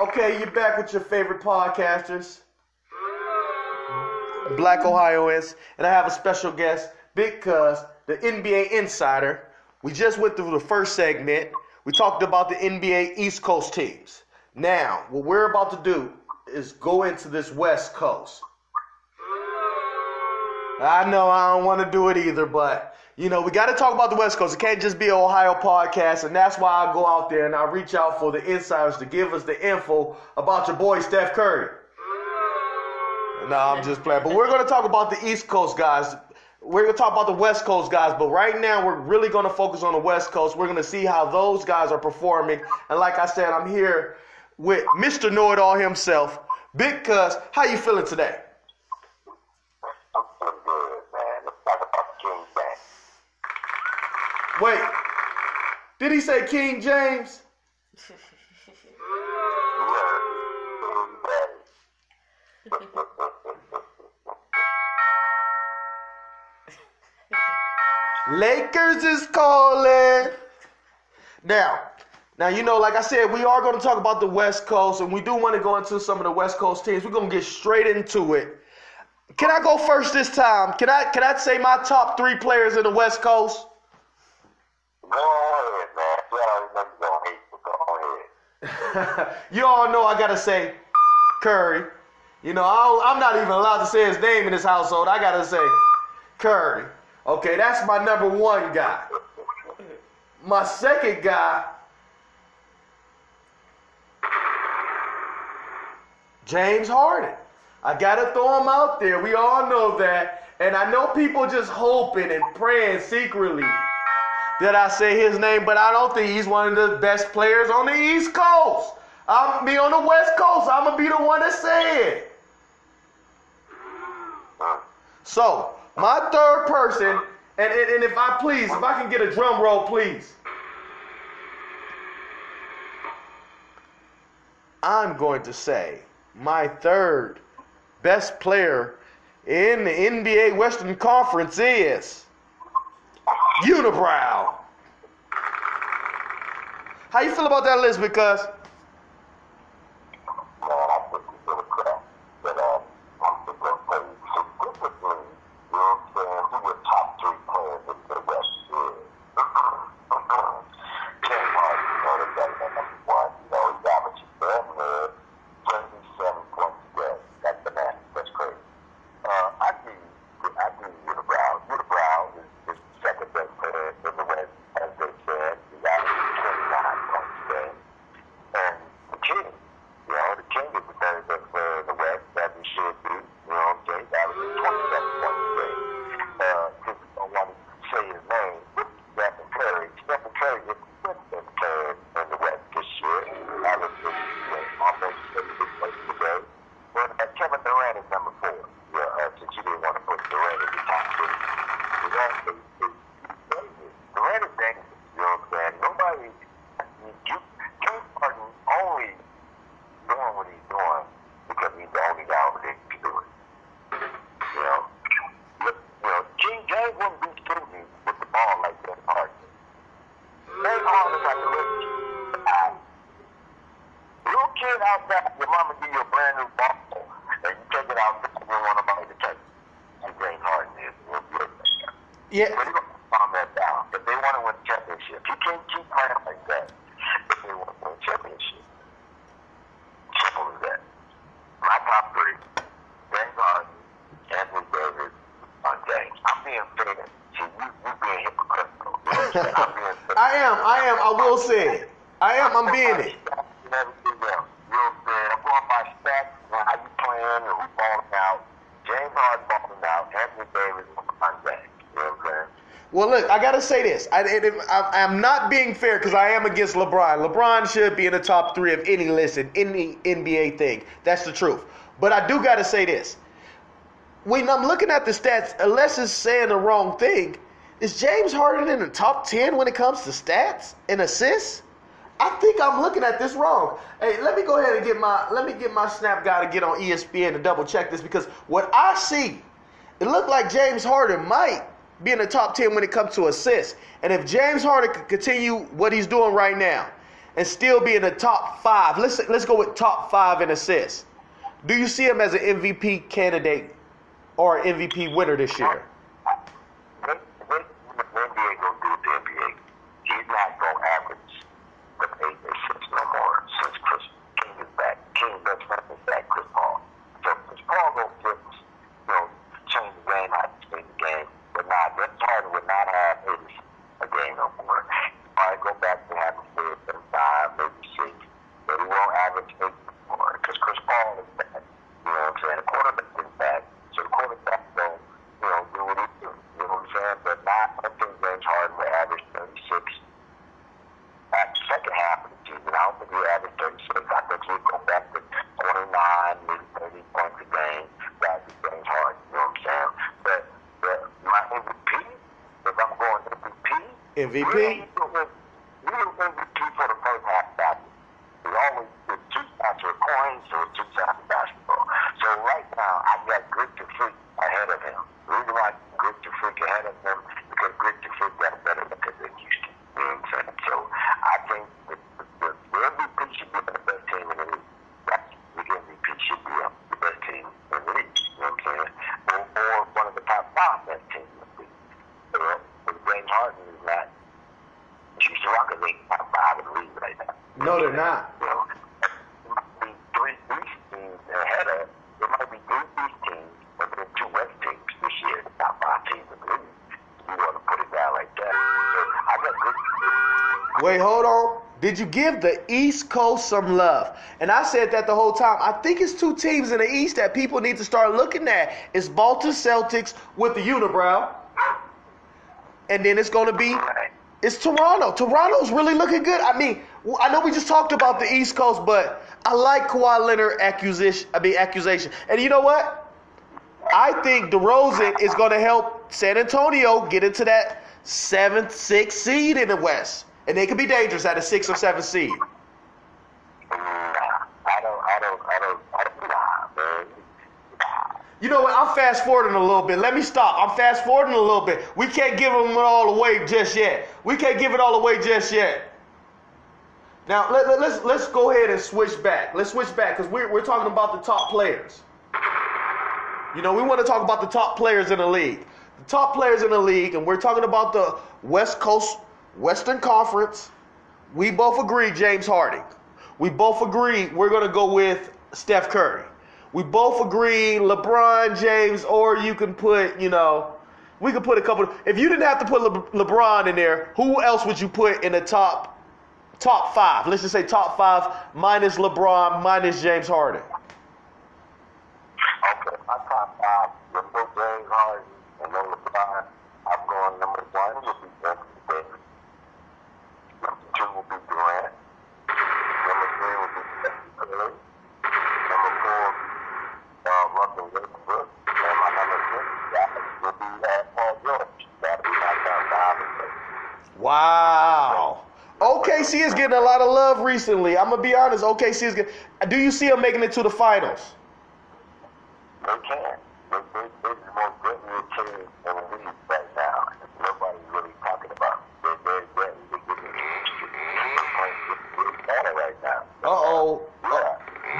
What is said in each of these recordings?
Okay, you're back with your favorite podcasters, Black Ohioans, and I have a special guest, Cuz, the NBA insider. We just went through the first segment. We talked about the NBA East Coast teams. Now, what we're about to do is go into this West Coast. I know I don't want to do it either, but you know, we got to talk about the West Coast. It can't just be an Ohio podcast, and that's why I go out there and I reach out for the insiders to give us the info about your boy Steph Curry. No, I'm just playing. But we're going to talk about the East Coast guys. We're going to talk about the West Coast guys, but right now we're really going to focus on the West Coast. We're going to see how those guys are performing. And like I said, I'm here with Mr. Know It All himself, Big Cuz. How you feeling today? Wait, did he say King James? Lakers is calling. Now, now you know, like I said, we are going to talk about the West Coast, and we do want to go into some of the West Coast teams. We're going to get straight into it. Can I go first this time? Can I can I say my top three players in the West Coast? Go ahead, man. You already know you're gonna hate, but go ahead. you all know I gotta say Curry. You know, I I'm not even allowed to say his name in this household. I gotta say Curry. Okay, that's my number one guy. My second guy, James Harden. I gotta throw him out there. We all know that. And I know people just hoping and praying secretly that I say his name, but I don't think he's one of the best players on the East Coast. I'm be on the West Coast. I'm gonna be the one to say it. So my third person, and, and, and if I please, if I can get a drum roll, please. I'm going to say my third best player in the NBA Western Conference is Unibrow. How you feel about that list? Because Man, I think he's gonna crack. But uh, I'm just gonna tell you significantly, you know what I'm saying? Who your top three players in the West is? James Harden, you know, that's got number one. You know, he's averaging seven, twenty-seven points a day. That's the man. That's crazy. Uh, I agree. I agree with Unibrow. Unibrow is, is the second best player in the West, as they said. He's averaging 29 points a day. And the king, you know, the king is the very best player in the West, as he should be. You know what I'm saying? He's averaging 27 points a day. Uh, since I don't want to say his name, Stephen Curry. Stephen Curry is the fifth best player in the West this year. Averaging you know, almost 36 points a day. But uh, Kevin Durant is number four. Yeah, uh, since you didn't want to put Durant in the top three. Durant is, is, is Durant is dangerous. You know what I'm saying? Nobody, you, James Harden only doing what he's doing because he's the only guy over there who can do it. You know? Look, you know, King James wouldn't be shooting with the ball like James Harden. James Harden is like a little kid. Little kid outside, your mama give you a brand new ball, and you take it outside and you want nobody to take it. And James Harden is. He'll be like that. yeah, But you're gonna calm that down. If they want to win a championship, you can't keep playing like that. If they want to win a championship, simple as that. My top three: James Harden, Anthony Davis, on James. I'm being fair. See, you you being hypocritical. You know what I'm saying? I'm being fair. I am. I am. I will say it. I am. I'm being it. And everything else. You know what I'm saying? I'm going by stats and how you playing and who's balling out. Harden balling out. Saying? Well, look, I gotta say this. I, I'm not being fair because I am against LeBron. LeBron should be in the top three of any list in any NBA thing. That's the truth. But I do gotta say this. When I'm looking at the stats, unless it's saying the wrong thing, is James Harden in the top ten when it comes to stats and assists? I think I'm looking at this wrong. Hey, let me go ahead and get my let me get my snap guy to get on ESPN to double check this because what I see, it looked like James Harden might be in the top 10 when it comes to assists. And if James Harden could continue what he's doing right now, and still be in the top five. Let's let's go with top five in assists. Do you see him as an MVP candidate or MVP winner this year? What, what the NBA gonna do with the NBA? He's not gonna average the eight assists no more since Chris King is back. King best friend is back, Chris Paul. So Chris Paul gonna get, you know, change the game, not change the game. But nah, Vince Harden would not have eight a game no more. Probably go back to having four, seven, five, maybe six. But he won't average eight anymore because Chris Paul is back. You know what I'm saying? The quarterback is back. So the quarterback don't, you know, do what he do. You know what I'm saying? But not, I don't think James Harden will average 36 at the second half of the season. I don't think he'll average 36. I think he'll go back to 29, maybe 30 points a game. That's James Harden. You know what I'm saying? But, but my MVP, if I'm going MVP, MVP? Really, we do MVP for the first half back. We always do two sides of a coin, so two sides of basketball. So right now, I got Greek Freak ahead of him. The reason why I got Greek Freak ahead of him because Greek Freak got a better record than Houston. You know what I'm saying? So I think the, the, the, the MVP should be the best team in the league. That's the MVP should be uh, the best team in the league. You know what I'm saying? Or, or one of the top five best teams in the league. You know, but James Harden is not. Houston Rockets ain't top five in the league right now. No, they're not. You know, it might be three East teams ahead of. It might be three East teams, but then two West teams this year, the top five teams in the league. You want to put it down like that? So I got good. Wait, hold on. Did you give the East Coast some love? And I said that the whole time. I think it's two teams in the East that people need to start looking at. It's Boston Celtics with the unibrow, and then it's going to be it's Toronto. Toronto's really looking good. I mean, I know we just talked about the East Coast, but I like Kawhi Leonard accusation. I mean accusation. And you know what? I think DeRozan is going to help San Antonio get into that seventh, sixth seed in the West, and they could be dangerous at a six or seven seed. You know what? I'm fast forwarding a little bit. Let me stop. I'm fast forwarding a little bit. We can't give them it all away just yet. We can't give it all away just yet. Now let, let, let's let's go ahead and switch back. Let's switch back because we're we're talking about the top players. You know, we want to talk about the top players in the league. The top players in the league, and we're talking about the West Coast Western Conference. We both agree James Harden. We both agree we're going to go with Steph Curry. We both agree LeBron James, or you can put, you know, we could put a couple. If you didn't have to put Le- LeBron in there, who else would you put in the top top five? Let's just say top five minus LeBron, minus James Harden. Okay, my top five, LeBron James Harden, and LeBron. I'm going number one will be Anthony Davis. Number two will be Durant. Number three will be Stephen Curry. Number four, uh, Russell Westbrook. And my number six guy will be uh, Paul George. That'll be my top five. and six. Wow. OKC is getting a lot of love recently. I'm gonna be honest. OKC is getting. Do you see them making it to the finals? They can. They, they, they're the most deadly team in the league right now. Nobody's really talking about. They're very deadly. They're getting they're playing really better right now. Uh oh.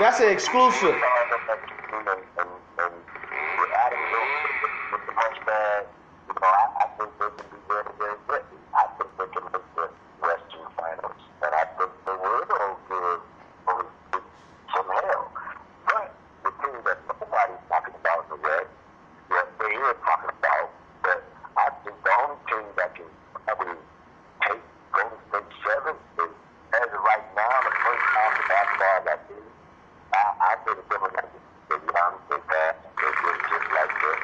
That's an exclusive. And, and, and with Adam Silver, with the punch bag, you know, I, I think they can be very, very good. I think they can make the Western Finals. And I think they will give over some hell. But the thing that nobody's talking about in the West, that they are talking about, that I think the only team that can probably take Golden State seven is, as of right now, the first half of basketball that is I, I think the Denver Nuggets, the young, they pass, they just, just like this.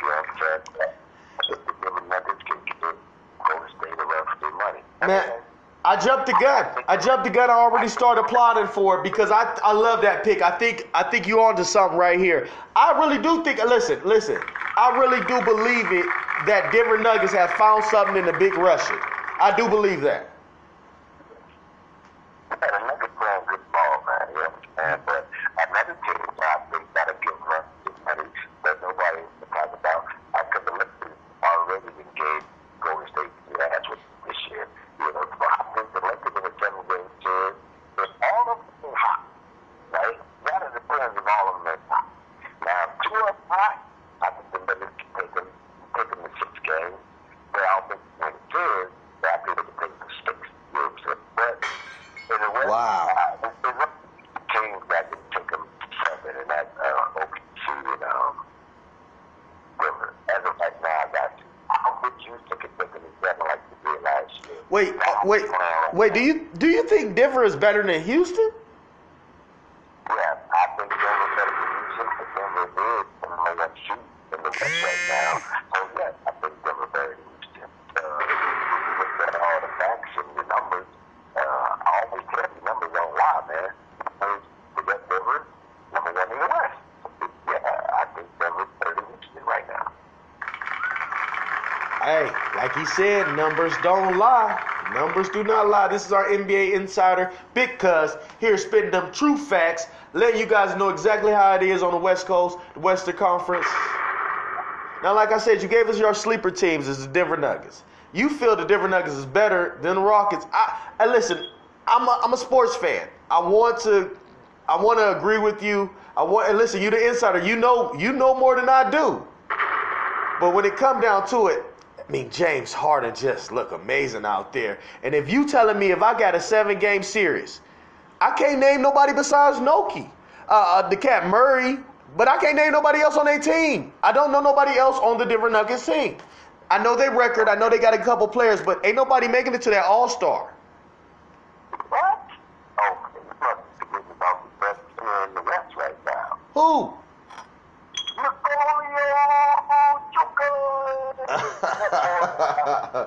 You know what I'm saying? I think the Denver Nuggets can get Golden State the rest of their money. Man, I jumped the gun. I jumped the gun. I already started plotting for it because I I love that pick. I think I think you're onto something right here. I really do think. Listen, listen. I really do believe it that Denver Nuggets have found something in the Big Russian. I do believe that. And the Nuggets playing good ball, man. You know what I'm saying? But another team, I think, gotta give them this money that nobody is talking about. I could the Lakers already been gave Golden State the ass with this year. You know, so I think the Lakers in a seven game series, wait, wait. Do you do you think Denver is better than Houston? Yeah, I think Denver better than Houston, Denver is in the left shoot in the West right now. So yes, I think Denver better than Houston. Uh, look at all the facts and the numbers, uh, I always tell you numbers don't lie, man. Because we got Denver number one in the West. Yeah, I think Denver's better than Houston right now. Hey, like he said, numbers don't lie. Numbers do not lie. This is our NBA insider, Cuz, here spitting them true facts, letting you guys know exactly how it is on the West Coast, the Western Conference. Now, like I said, you gave us your sleeper teams as the Denver Nuggets. You feel the Denver Nuggets is better than the Rockets. I, I listen. I'm a, I'm a sports fan. I want to I want to agree with you. I want and listen. You the insider. You know you know more than I do. But when it come down to it, I mean James Harden just look amazing out there. And if you telling me if I got a seven game series, I can't name nobody besides Noki, uh, uh, the cat Murray, but I can't name nobody else on their team. I don't know nobody else on the Denver Nuggets team. I know their record. I know they got a couple players, but ain't nobody making it to that All Star. What? Oh, you must be about the best player in the West right now. Who?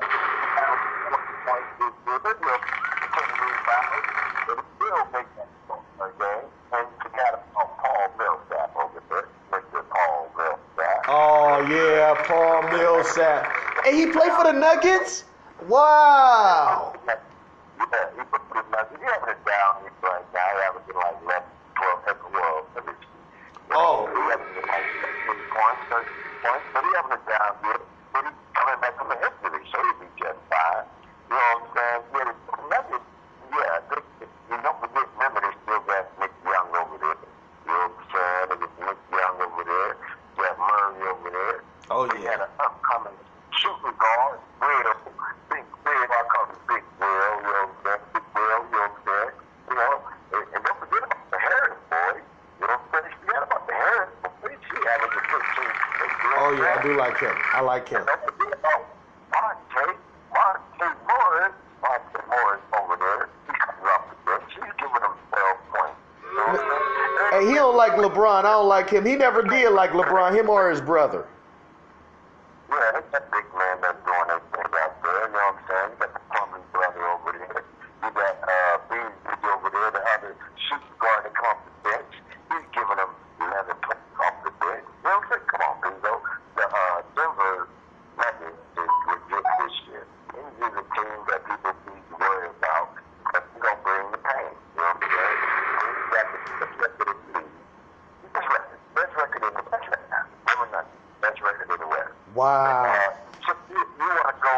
oh yeah, Paul Millsap. And he played for the Nuggets. Wow. Yeah, he put the Nuggets. He having it down right now. He averaging like 11, 12 every world. Every Oh. He having like 30 points, 30 points, but he having it down good. But he's coming back from the injury, so he'll be just fine. You know what I'm saying? Yeah, the Nuggets, yeah, they, you don't forget, remember they still got Nick Young over there. You know what I'm saying? They got Nick Young over there. You got Murray over there. Oh They had yeah. an upcoming shooting guard, Will, Big Will, I call him Big Will, you know what I'm saying? Big Will, you know what I'm saying? You know, and, and don't forget about the Harris boy. You know what I'm saying? Forget about the Harris boy. She having a good team. You know Oh what I'm yeah, I saying? do like him. I like him. And don't forget about Monte, Monte Morris, Monte Morris over there. He's coming off the bench. He's giving them 12 points. You know what I'm saying? Hey, he don't like LeBron. I don't like him. He never did like LeBron. Him or his brother. Yeah, that's that big man that's doing that thing out there. You know what I'm saying? You got the Plumlee brother over there. You got uh, Beasley over there, the other shooting guard that come off the bench. He's giving them 11 points off the bench. You know what I'm saying? Come on, Bingo. The uh, Denver Nuggets is legit this year. This is a team that people need to worry about because they're going to bring the pain. You know what I'm saying? You got the best record in the league. Best record. Best record in the West right now. Denver Nuggets. Best record in the West. Wow. Uh, so you, you want to go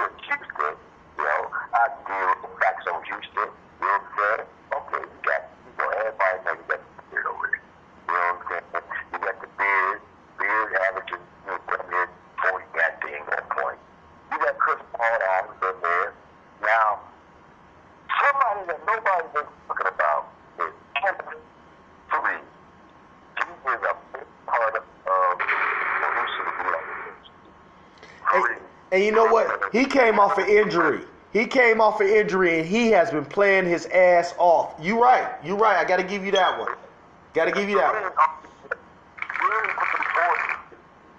with Houston, you know, I deal with the facts on Houston, you know what I'm saying? Okay, you got, you know, everybody know you got the beard over there. You know what I'm saying? You got the beard, beard averaging, you know, damn near 40 goddamn one point. You got Chris Paul Adams in there. Now, somebody that nobody's been talking about is Kevin Three. He is a big part of, of producing the And, you know what? He came off an injury. He came off an injury and he has been playing his ass off. You right. You right. I got to give you that one. Got to give you that one.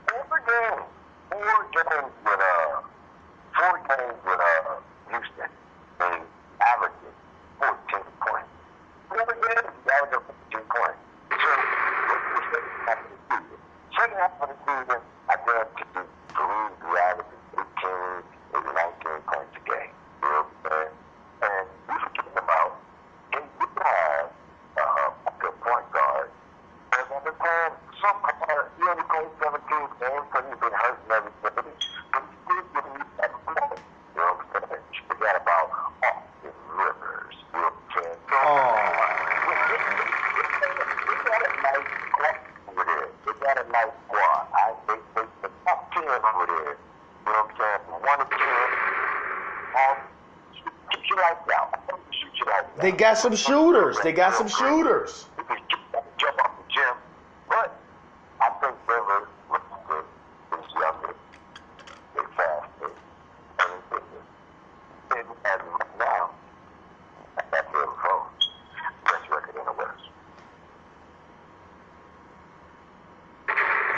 Four games, four games got some shooters. They got some shooters.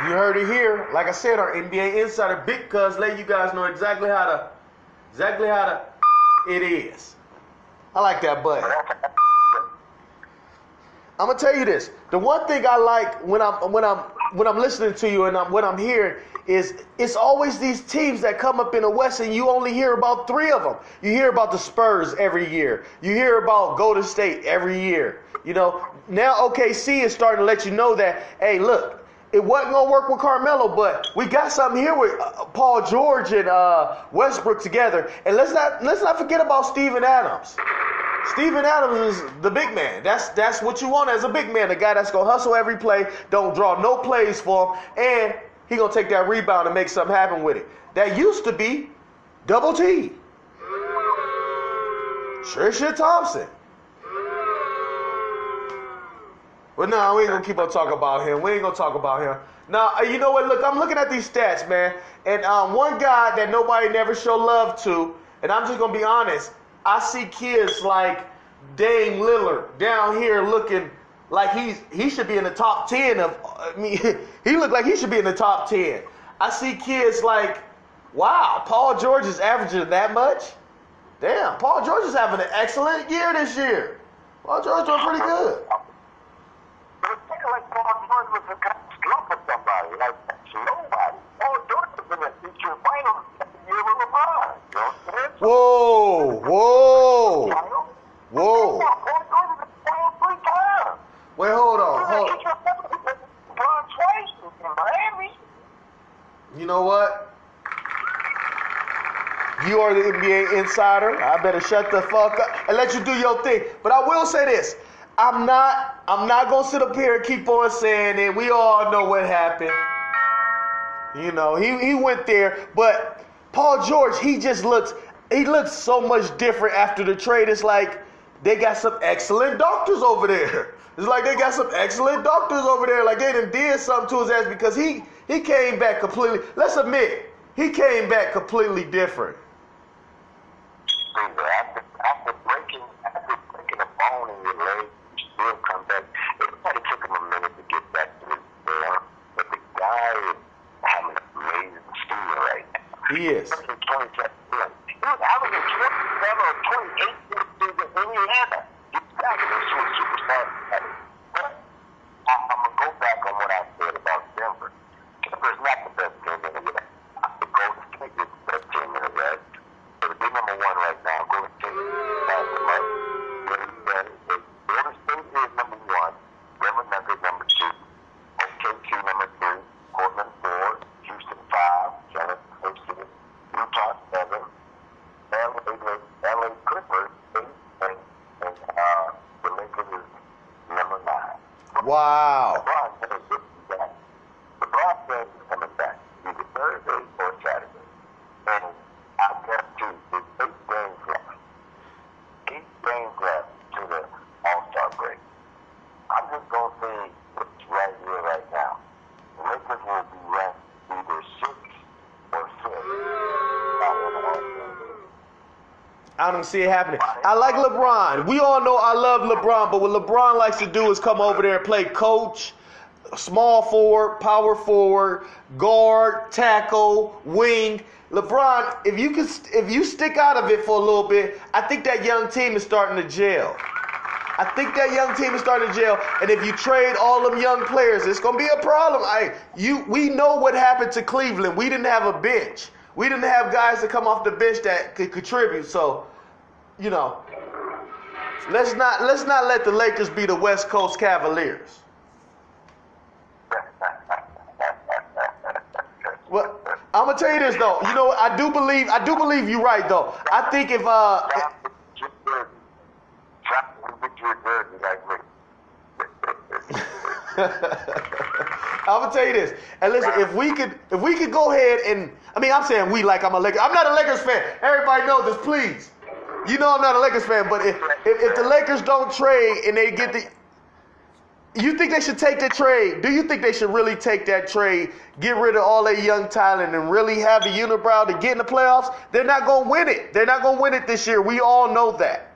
You heard it here. Like I said, our NBA Insider Big Cuz let you guys know exactly how to, exactly how to, it is. I like that button. I'm gonna tell you this. The one thing I like when I'm when I'm when I'm listening to you and I'm, what I'm hearing is it's always these teams that come up in the West and you only hear about three of them. You hear about the Spurs every year. You hear about Golden State every year. You know now OKC is starting to let you know that hey look it wasn't gonna work with Carmelo, but we got something here with uh, Paul George and uh, Westbrook together. And let's not let's not forget about Steven Adams. Steven Adams is the big man. That's that's what you want as a big man, the guy that's gonna hustle every play, don't draw no plays for him, and he gonna take that rebound and make something happen with it. That used to be Double T. Tristan Thompson. But no, we ain't gonna keep on talking about him. We ain't gonna talk about him. Now, uh, you know what? Look, I'm looking at these stats, man. And um, one guy that nobody never show love to, and I'm just gonna be honest. I see kids like Dame Lillard down here looking like he's he should be in the top ten of. I mean, he looked like he should be in the top ten. I see kids like, wow, Paul George is averaging that much. Damn, Paul George is having an excellent year this year. Paul George doing pretty good. Like Paul George was a somebody, like nobody. Paul George was in finals every year with LeBron. You know what I'm saying? Whoa, whoa, whoa. Paul George was playing three times. Wait, hold on, hold. was LeBron twice in Miami. You know what? You are the NBA insider. I better shut the fuck up and let you do your thing. But I will say this. I'm not I'm not gonna sit up here and keep on saying it. We all know what happened. You know, he, he went there, but Paul George, he just looks he looks so much different after the trade. It's like they got some excellent doctors over there. It's like they got some excellent doctors over there. Like they done did something to his ass because he he came back completely. Let's admit, he came back completely different. Remember, after, after breaking after breaking a bone in your leg, you still come back. It probably took him a minute to get back to his form, but the guy is having an amazing season right now. He is. He was 27. He was averaging 27 or 28 this season in Indiana. He's back to a superstar. But I, I'm gonna go back on what I said about Denver. Denver's not the best team in the West. The Golden State is the best team in the West. So to be number one right now, Golden State has the right. Golden State is number one. Denver Nuggets number two. OKC number three. Portland four. Houston five. San Antonio six. Utah seven. LA, LA Clippers eight. And, and uh, the Lakers is number nine. Wow. LeBron says this is back. LeBron says he's coming back either Thursday or Saturday. And I guarantee you, there's eight games left. Eight games left to the All-Star break. I'm just going to say what's right here, right now. The Lakers will be ranked either six or six. Not in the All-Star break. See it happening. I like LeBron. We all know I love LeBron, but what LeBron likes to do is come over there and play coach, small forward, power forward, guard, tackle, wing. LeBron, if you can, if you stick out of it for a little bit, I think that young team is starting to jail. I think that young team is starting to jail, and if you trade all them young players, it's gonna be a problem. I, you, we know what happened to Cleveland. We didn't have a bench. We didn't have guys to come off the bench that could contribute. So, you know, let's not let's not let the Lakers be the West Coast Cavaliers. Well, I'm gonna tell you this though. You know? I do believe I do believe you're right though. I think if uh. I'm gonna tell you this. And listen, if we could, if we could go ahead and, I mean, I'm saying we like I'm a Lakers. I'm not a Lakers fan. Everybody knows this, please. You know I'm not a Lakers fan, but if if, if the Lakers don't trade and they get the, you think they should take the trade? Do you think they should really take that trade, get rid of all that young talent, and really have a unibrow to get in the playoffs? They're not gonna win it. They're not gonna win it this year. We all know that.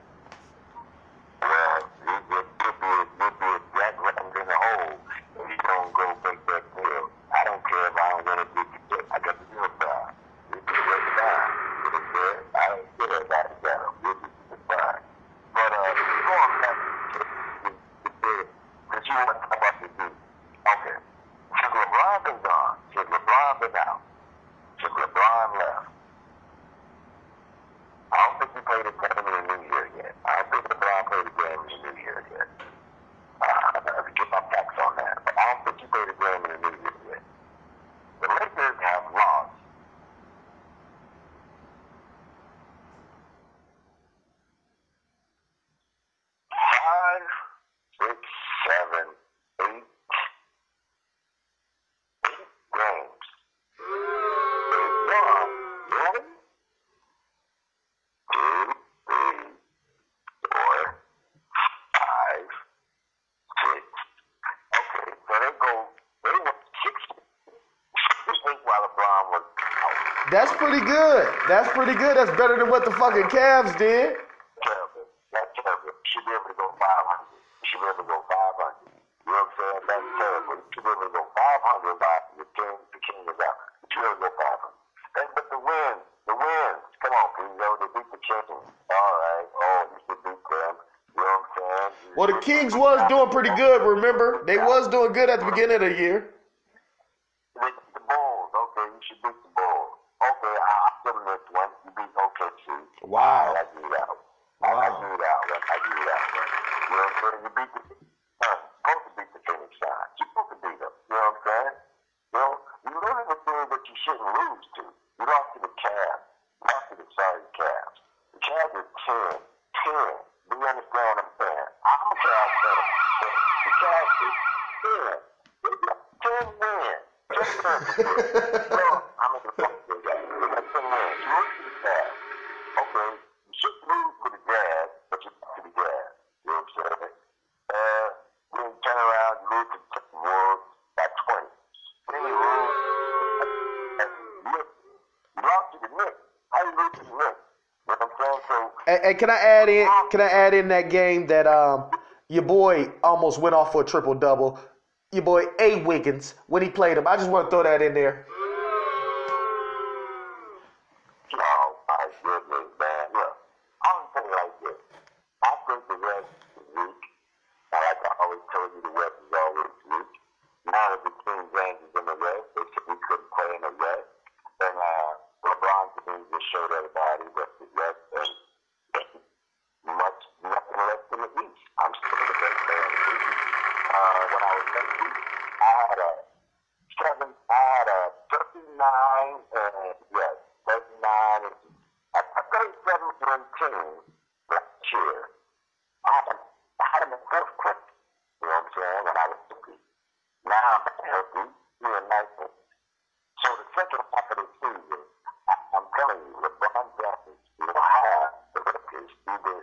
That's pretty good. That's pretty good. That's better than what the fucking Cavs did. Terrible. That's terrible. Should be able to go 500. Should be able to go 500. You know what I'm saying? That's terrible. Should be able to go 500 by the king, the king is out. She be able to go 500. And, but the win, the win. Come on, please. You know, they beat the Chickens. All right. Oh, you should beat them. You know what I'm saying? Well, the Kings was doing pretty good, remember? They was doing good at the beginning of the year. And, and, can I add in? Can I add in that game that um, your boy almost went off for a triple double? Your boy A Wiggins when he played him. I just want to throw that in there.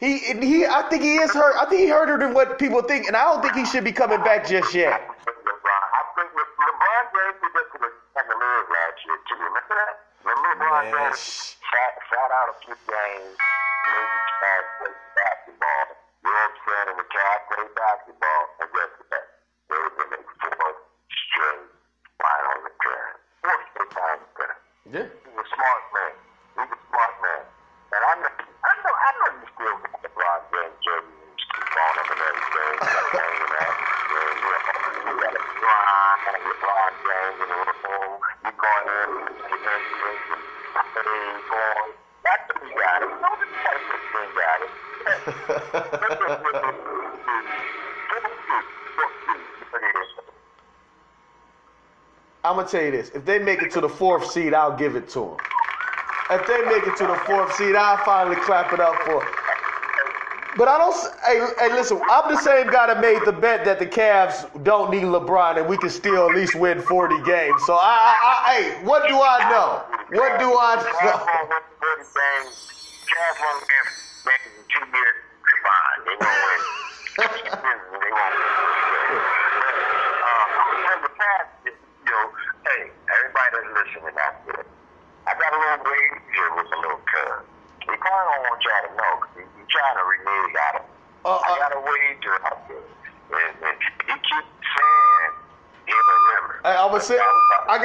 He he. I think he is hurt. I think he hurt her than what people think, and I don't think he should be coming back just yet. you're that's. That's. I'm gonna tell you this: if they make it to the fourth seed, I'll give it to them. If they make it to the fourth seed, I'll finally clap it up for but I don't. Hey, hey, listen. I'm the same guy that made the bet that the Cavs don't need LeBron and we can still at least win 40 games. So I, I, I hey, what do I know? What do I know?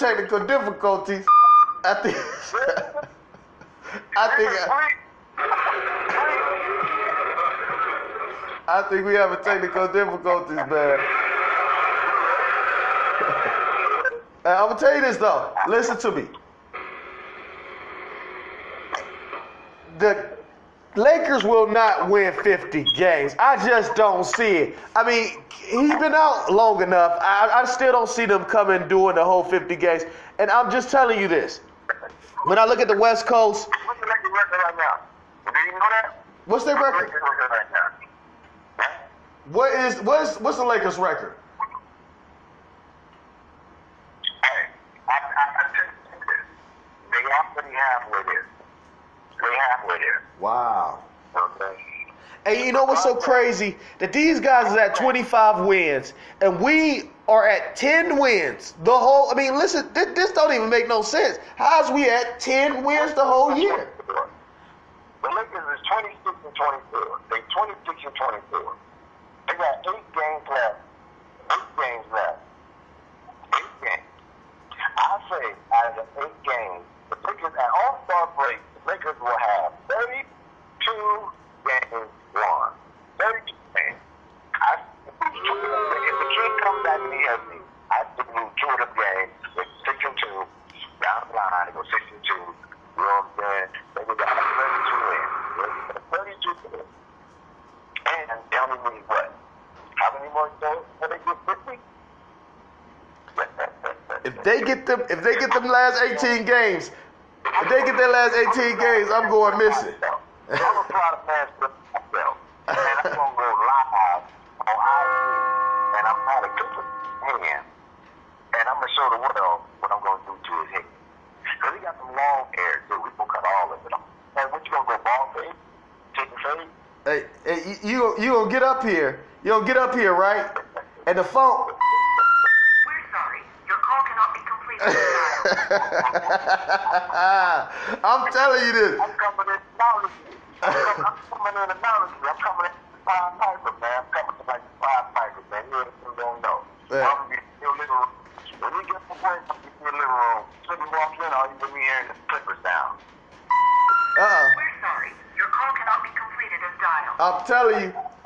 having technical difficulties. I think. I think. I think we having technical difficulties, man. I'm gonna tell you this though. Listen to me. The Lakers will not win 50 games. I just don't see it. I mean, he's been out long enough. I, I still don't see them coming doing the whole 50 games. And I'm just telling you this. When I look at the West Coast, What's the Lakers record right now? Do you know that? what's their record? Lakers record right now. What is what's what's the Lakers record? Hey, I, I. They already halfway there. They halfway there. Wow. Okay. And you know what's so crazy? That these guys is at 25 wins, and we are at 10 wins. The whole, I mean, listen, this, this don't even make no sense. How's we at 10 wins the whole year? The Lakers is 26 and 24. They 26 and 24. They got eight games left. Eight games left. Eight games. I say out of the eight games, the Lakers at All Star break, the Lakers will have 32 32 games. I, if the kid comes back and he me, I lose two of games. And two. Down the line, and two. You know? They would have 32 wins. 32 wins. And only need what? How many more games will they get this week? If they get them, if they get them last 18 games, if they get their last 18 games, I'm going missing. I'm a man for myself. And I'm going to go live on IG. And I'm not a good hand. And I'm going to show the world what I'm going to do to his head. Because he got some long hair, too. We going to cut all of it off. And what you going to go ball fade? Chicken fade? Hey, hey, you you gonna get up here? You gonna get up here, right? And the phone. We're sorry. Your call cannot be completed. I'm telling you this. I'm coming in knowledge. I'm coming, in knowledge.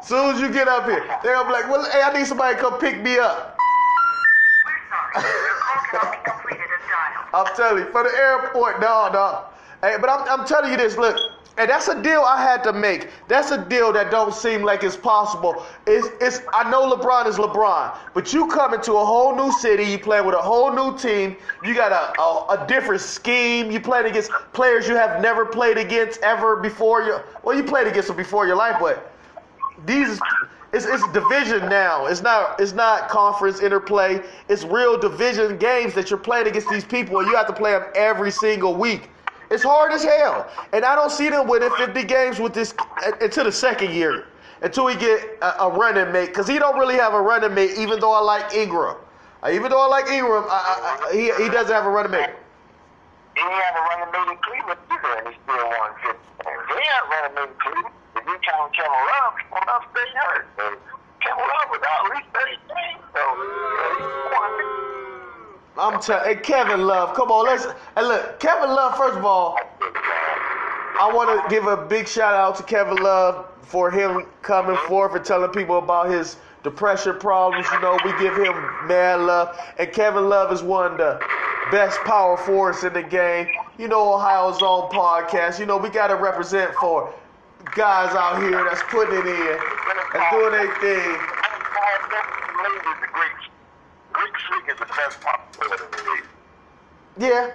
Soon as you get up here, they're gonna be like, "Well, hey, I need somebody to come pick me up." I'm telling you, for the airport, no, no. Hey, but I'm, I'm telling you this, look, and that's a deal I had to make. That's a deal that don't seem like it's possible. It's, it's I know LeBron is LeBron, but you come into a whole new city, you playing with a whole new team, you got a, a, a different scheme, you playing against players you have never played against ever before you well, you played against them before your life, but these it's, it's division now. It's not it's not conference interplay. It's real division games that you're playing against these people, and you have to play them every single week. It's hard as hell, and I don't see them winning 50 games with this until the second year, until we get a, a running mate, because he don't really have a running mate. Even though I like Ingram, Uh, even though I like Ingram, I, I, I, he he doesn't have a running mate. He ain't had a running mate in Cleveland either, and he still won 50 games. He ain't running mate in Cleveland. If Love, stay hurt. Love at least 30 games, so uh, won. I'm telling hey, Kevin Love. Come on, let's. Hey, look, Kevin Love. First of all, I want to give a big shout out to Kevin Love for him coming forth and telling people about his depression problems. You know, we give him mad love. And Kevin Love is one of the best power forwards in the game. You know, Ohio's own podcast. You know, we got to represent for guys out here that's putting it in and doing their thing. Yeah,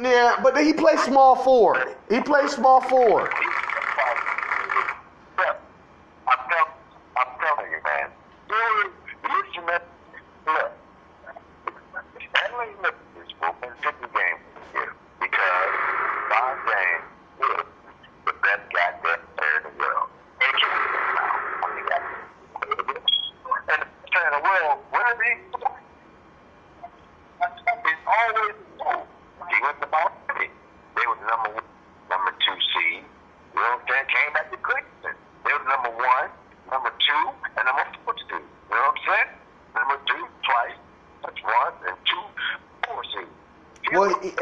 yeah, but he plays small forward. He plays small forward. Yeah, I'm, tell, I'm telling you, man. You listen to look. LA Lakers will win 50 games this year because LeBron James is the best goddamn player in the world. And you now, I mean, that's and the player in the world, where is he? It's always the He went to Miami. They were number one, number two seed.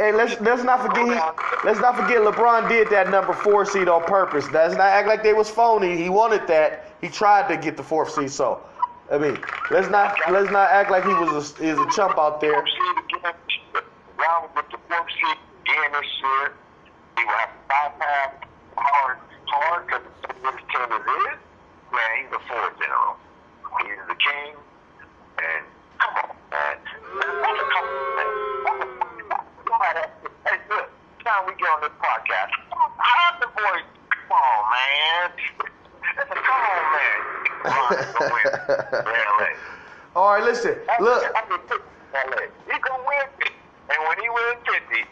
Let's let's not forget he let's not forget LeBron did that number four seed on purpose. Let's not act like they was phony. He wanted that. He tried to get the fourth seed. So, I mean, let's not let's not act like he was a, is a chump out there. Fourth seed again. Bron with the fourth seed again this year. He will have to bypass hard, hard because what his team is in. Man, he's the fourth general. He's the king. And come on, man. What's a compliment? Somebody, hey, look, time we get on this podcast, how's the voice? Come on, man. Come on, man. LeBron's gonna win. LA. All right, listen. Look, I mean, LA. He gonna win 50. And when he wins 50,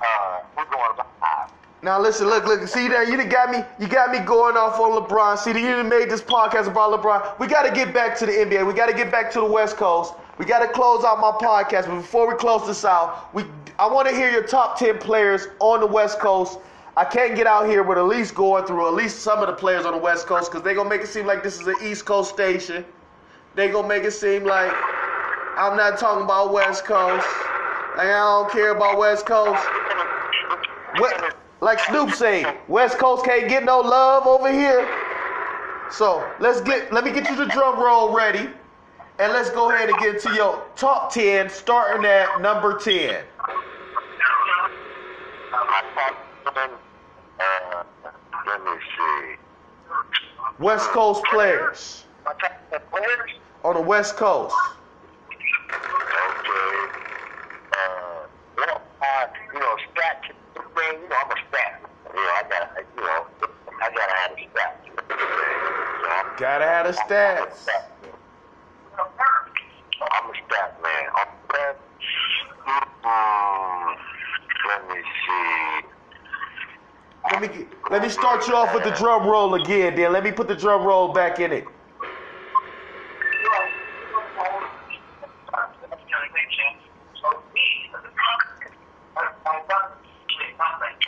uh, we're going live. now listen. Look, look. See there, you got me. You got me going off on LeBron. See, you made this podcast about LeBron. We got to get back to the NBA. We got to get back to the West Coast. We got to close out my podcast. But before we close this out, we I want to hear your top ten players on the West Coast. I can't get out here with at least going through at least some of the players on the West Coast because they're gonna make it seem like this is an East Coast station. They gonna make it seem like I'm not talking about West Coast. Like I don't care about West Coast. What, like Snoop say, West Coast can't get no love over here. So let's get let me get you the drum roll ready. And let's go ahead and get to your top 10, starting at number 10. My top 10, let me see. West Coast players My top 10 players? on the West Coast. Okay. Uh, well, uh, you know, stat you know, I'm a stat. You know, I got, you know, I gotta have a stat. So Gotta have the stats. I'm a stat man. I'm stat. Mm, let me see. Let me let me start you off with the drum roll again. Then let me put the drum roll back in it.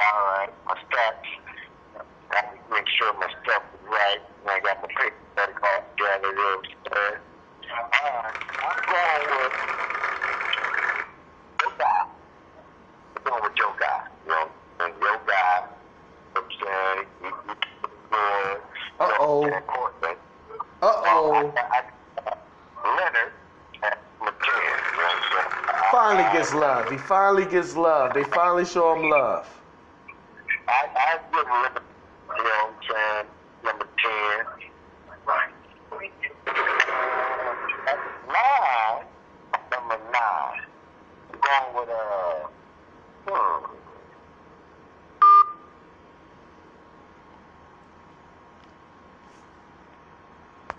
All right, my stats. I have to make sure my stuff is right. And I got my paper that all together. You know what I'm saying? All right, I'm going with Joe Guy. I'm going with Joe Guy. You know, and Joe Guy. You know what I'm saying? He, he, he, good. Uh-oh. And Courtney. Uh-oh. Leonard at McKinnon. You know what I'm saying? Finally gets love. He finally gets love. They finally show him love.